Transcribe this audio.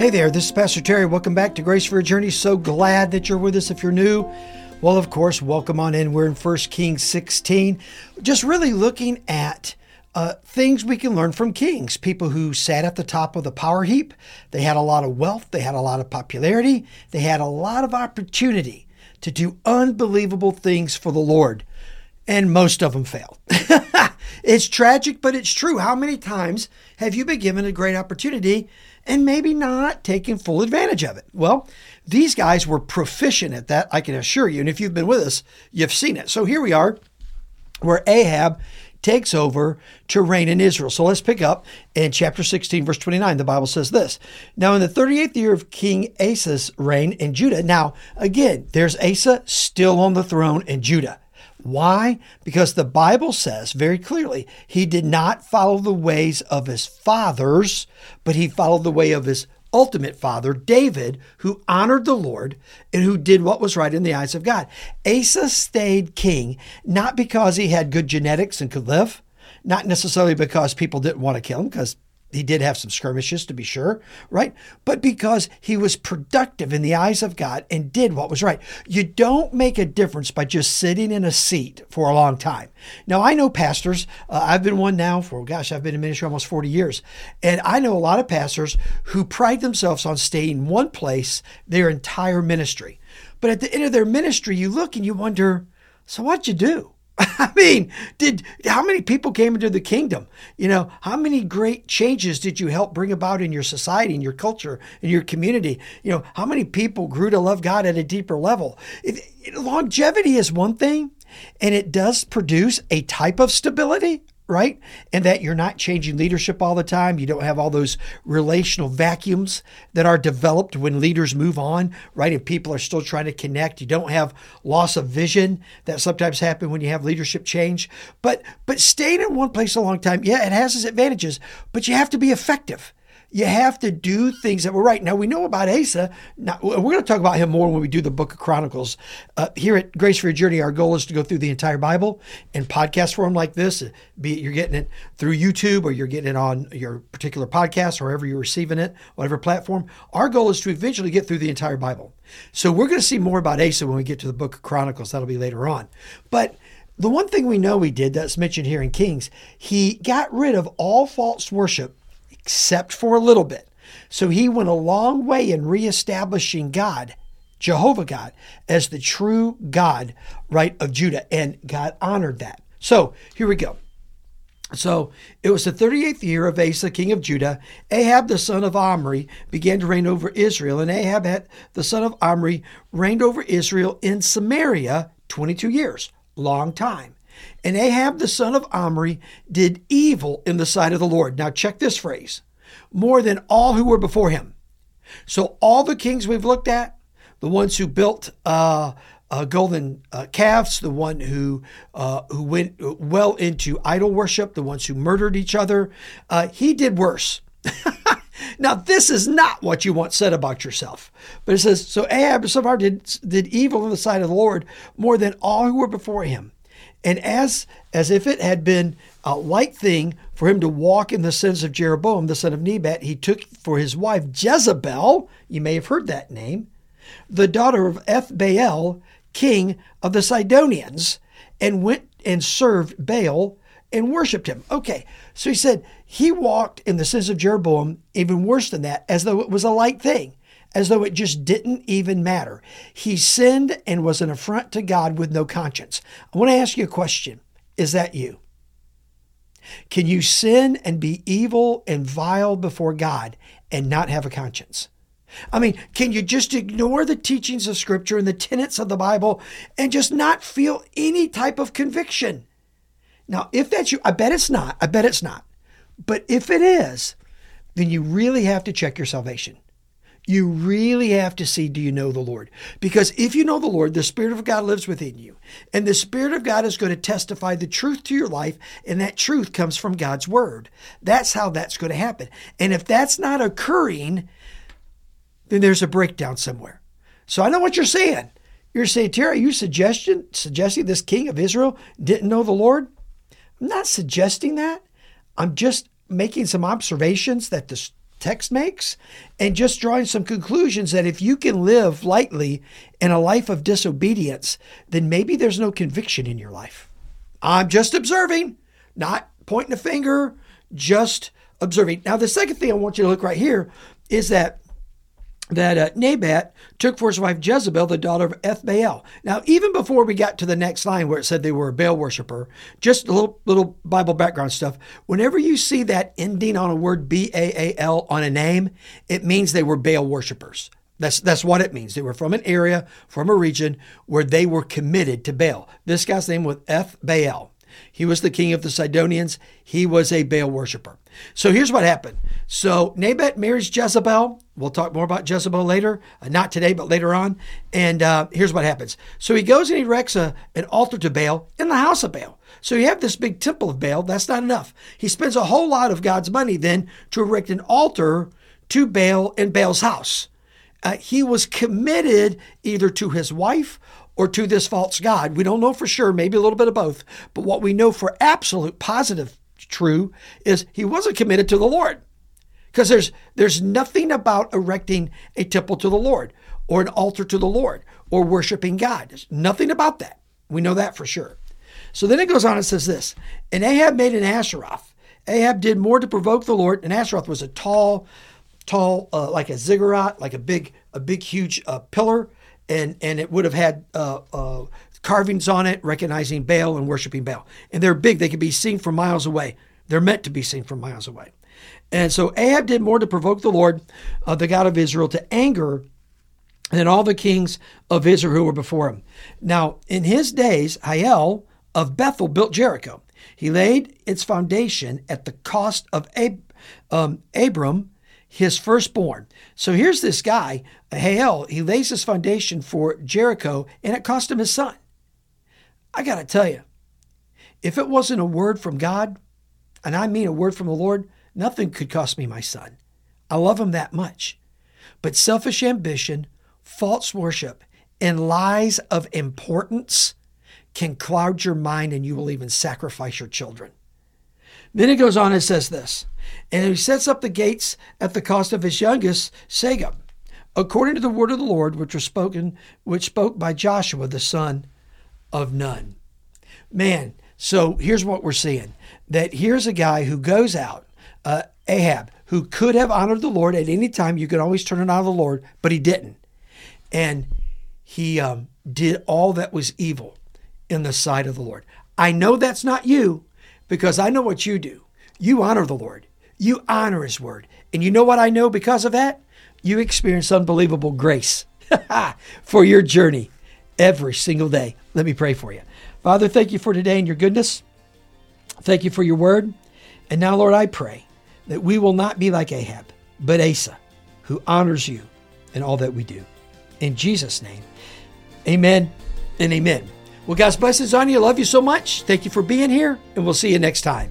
Hey there, this is Pastor Terry. Welcome back to Grace for a Journey. So glad that you're with us if you're new. Well, of course, welcome on in. We're in 1 Kings 16, just really looking at uh, things we can learn from kings, people who sat at the top of the power heap. They had a lot of wealth, they had a lot of popularity, they had a lot of opportunity to do unbelievable things for the Lord. And most of them failed. it's tragic, but it's true. How many times have you been given a great opportunity and maybe not taking full advantage of it. Well, these guys were proficient at that, I can assure you. And if you've been with us, you've seen it. So here we are, where Ahab takes over to reign in Israel. So let's pick up in chapter 16, verse 29. The Bible says this Now, in the 38th year of King Asa's reign in Judah, now again, there's Asa still on the throne in Judah. Why? Because the Bible says very clearly he did not follow the ways of his fathers, but he followed the way of his ultimate father, David, who honored the Lord and who did what was right in the eyes of God. Asa stayed king not because he had good genetics and could live, not necessarily because people didn't want to kill him, because he did have some skirmishes to be sure, right? But because he was productive in the eyes of God and did what was right. You don't make a difference by just sitting in a seat for a long time. Now, I know pastors, uh, I've been one now for, gosh, I've been in ministry almost 40 years. And I know a lot of pastors who pride themselves on staying in one place their entire ministry. But at the end of their ministry, you look and you wonder, so what'd you do? I mean, did how many people came into the kingdom? You know, how many great changes did you help bring about in your society, in your culture, in your community? You know, how many people grew to love God at a deeper level? It, it, longevity is one thing, and it does produce a type of stability right? And that you're not changing leadership all the time. You don't have all those relational vacuums that are developed when leaders move on, right? And people are still trying to connect. You don't have loss of vision that sometimes happen when you have leadership change. But but staying in one place a long time, yeah, it has its advantages, but you have to be effective. You have to do things that were right. Now we know about Asa. Now, we're going to talk about him more when we do the Book of Chronicles. Uh, here at Grace for Your Journey, our goal is to go through the entire Bible in podcast form like this. Be it you're getting it through YouTube or you're getting it on your particular podcast, or wherever you're receiving it, whatever platform. Our goal is to eventually get through the entire Bible. So we're going to see more about Asa when we get to the Book of Chronicles. That'll be later on. But the one thing we know he did that's mentioned here in Kings, he got rid of all false worship except for a little bit. So he went a long way in reestablishing God, Jehovah God, as the true God, right, of Judah. And God honored that. So here we go. So it was the 38th year of Asa, king of Judah. Ahab, the son of Omri, began to reign over Israel. And Ahab, had, the son of Omri, reigned over Israel in Samaria 22 years, long time. And Ahab the son of Omri did evil in the sight of the Lord. Now, check this phrase more than all who were before him. So, all the kings we've looked at, the ones who built uh, uh, golden uh, calves, the one who uh, who went well into idol worship, the ones who murdered each other, uh, he did worse. now, this is not what you want said about yourself. But it says, So Ahab, Omri, did, did evil in the sight of the Lord more than all who were before him. And as as if it had been a light thing for him to walk in the sins of Jeroboam, the son of Nebat, he took for his wife Jezebel, you may have heard that name, the daughter of Ethbaal, king of the Sidonians, and went and served Baal and worshiped him. Okay, so he said he walked in the sins of Jeroboam, even worse than that, as though it was a light thing as though it just didn't even matter. He sinned and was an affront to God with no conscience. I want to ask you a question Is that you? Can you sin and be evil and vile before God and not have a conscience? I mean, can you just ignore the teachings of Scripture and the tenets of the Bible and just not feel any type of conviction? Now, if that's you, I bet it's not. I bet it's not. But if it is, then you really have to check your salvation. You really have to see do you know the Lord? Because if you know the Lord, the Spirit of God lives within you. And the Spirit of God is going to testify the truth to your life. And that truth comes from God's Word. That's how that's going to happen. And if that's not occurring, then there's a breakdown somewhere. So I know what you're saying. You're saying, Terry, you suggestion, suggesting this king of Israel didn't know the Lord? I'm not suggesting that. I'm just making some observations that the text makes and just drawing some conclusions that if you can live lightly in a life of disobedience, then maybe there's no conviction in your life. I'm just observing, not pointing a finger, just observing. Now, the second thing I want you to look right here is that that uh, Nebat took for his wife Jezebel, the daughter of Ethbaal. Now, even before we got to the next line where it said they were a Baal worshiper, just a little little Bible background stuff. Whenever you see that ending on a word B A A L on a name, it means they were Baal worshipers. That's that's what it means. They were from an area, from a region where they were committed to Baal. This guy's name was Ethbaal. He was the king of the Sidonians. He was a Baal worshiper. So here's what happened. So Nebat marries Jezebel. We'll talk more about Jezebel later, uh, not today, but later on. And uh, here's what happens. So he goes and erects a, an altar to Baal in the house of Baal. So you have this big temple of Baal. That's not enough. He spends a whole lot of God's money then to erect an altar to Baal in Baal's house. Uh, he was committed either to his wife or to this false God. We don't know for sure, maybe a little bit of both. But what we know for absolute positive true is he wasn't committed to the Lord. Because there's there's nothing about erecting a temple to the Lord or an altar to the Lord or worshiping God. There's nothing about that. We know that for sure. So then it goes on and says this And Ahab made an Asheroth. Ahab did more to provoke the Lord. And Asheroth was a tall, tall, uh, like a ziggurat, like a big, a big, huge uh, pillar and and it would have had uh, uh, carvings on it, recognizing Baal and worshiping Baal. And they're big; they could be seen from miles away. They're meant to be seen from miles away. And so Ahab did more to provoke the Lord, uh, the God of Israel, to anger than all the kings of Israel who were before him. Now, in his days, Hiel of Bethel built Jericho. He laid its foundation at the cost of Ab- um, Abram, his firstborn. So here's this guy, Hiel, he lays his foundation for Jericho, and it cost him his son. I got to tell you, if it wasn't a word from God, and I mean a word from the Lord, nothing could cost me my son. I love him that much. But selfish ambition, false worship, and lies of importance can cloud your mind and you will even sacrifice your children. Then it goes on and says this And he sets up the gates at the cost of his youngest, Segub, according to the word of the Lord, which was spoken, which spoke by Joshua, the son of Nun. Man, so here's what we're seeing that here's a guy who goes out, uh, Ahab, who could have honored the Lord at any time. You could always turn it on the Lord, but he didn't. And he um, did all that was evil in the sight of the Lord. I know that's not you because I know what you do. You honor the Lord, you honor His word. And you know what I know because of that? You experience unbelievable grace for your journey every single day. Let me pray for you. Father, thank you for today and your goodness. Thank you for your word. And now, Lord, I pray that we will not be like Ahab, but Asa, who honors you in all that we do. In Jesus' name, amen and amen. Well, God's blessings on you. Love you so much. Thank you for being here, and we'll see you next time.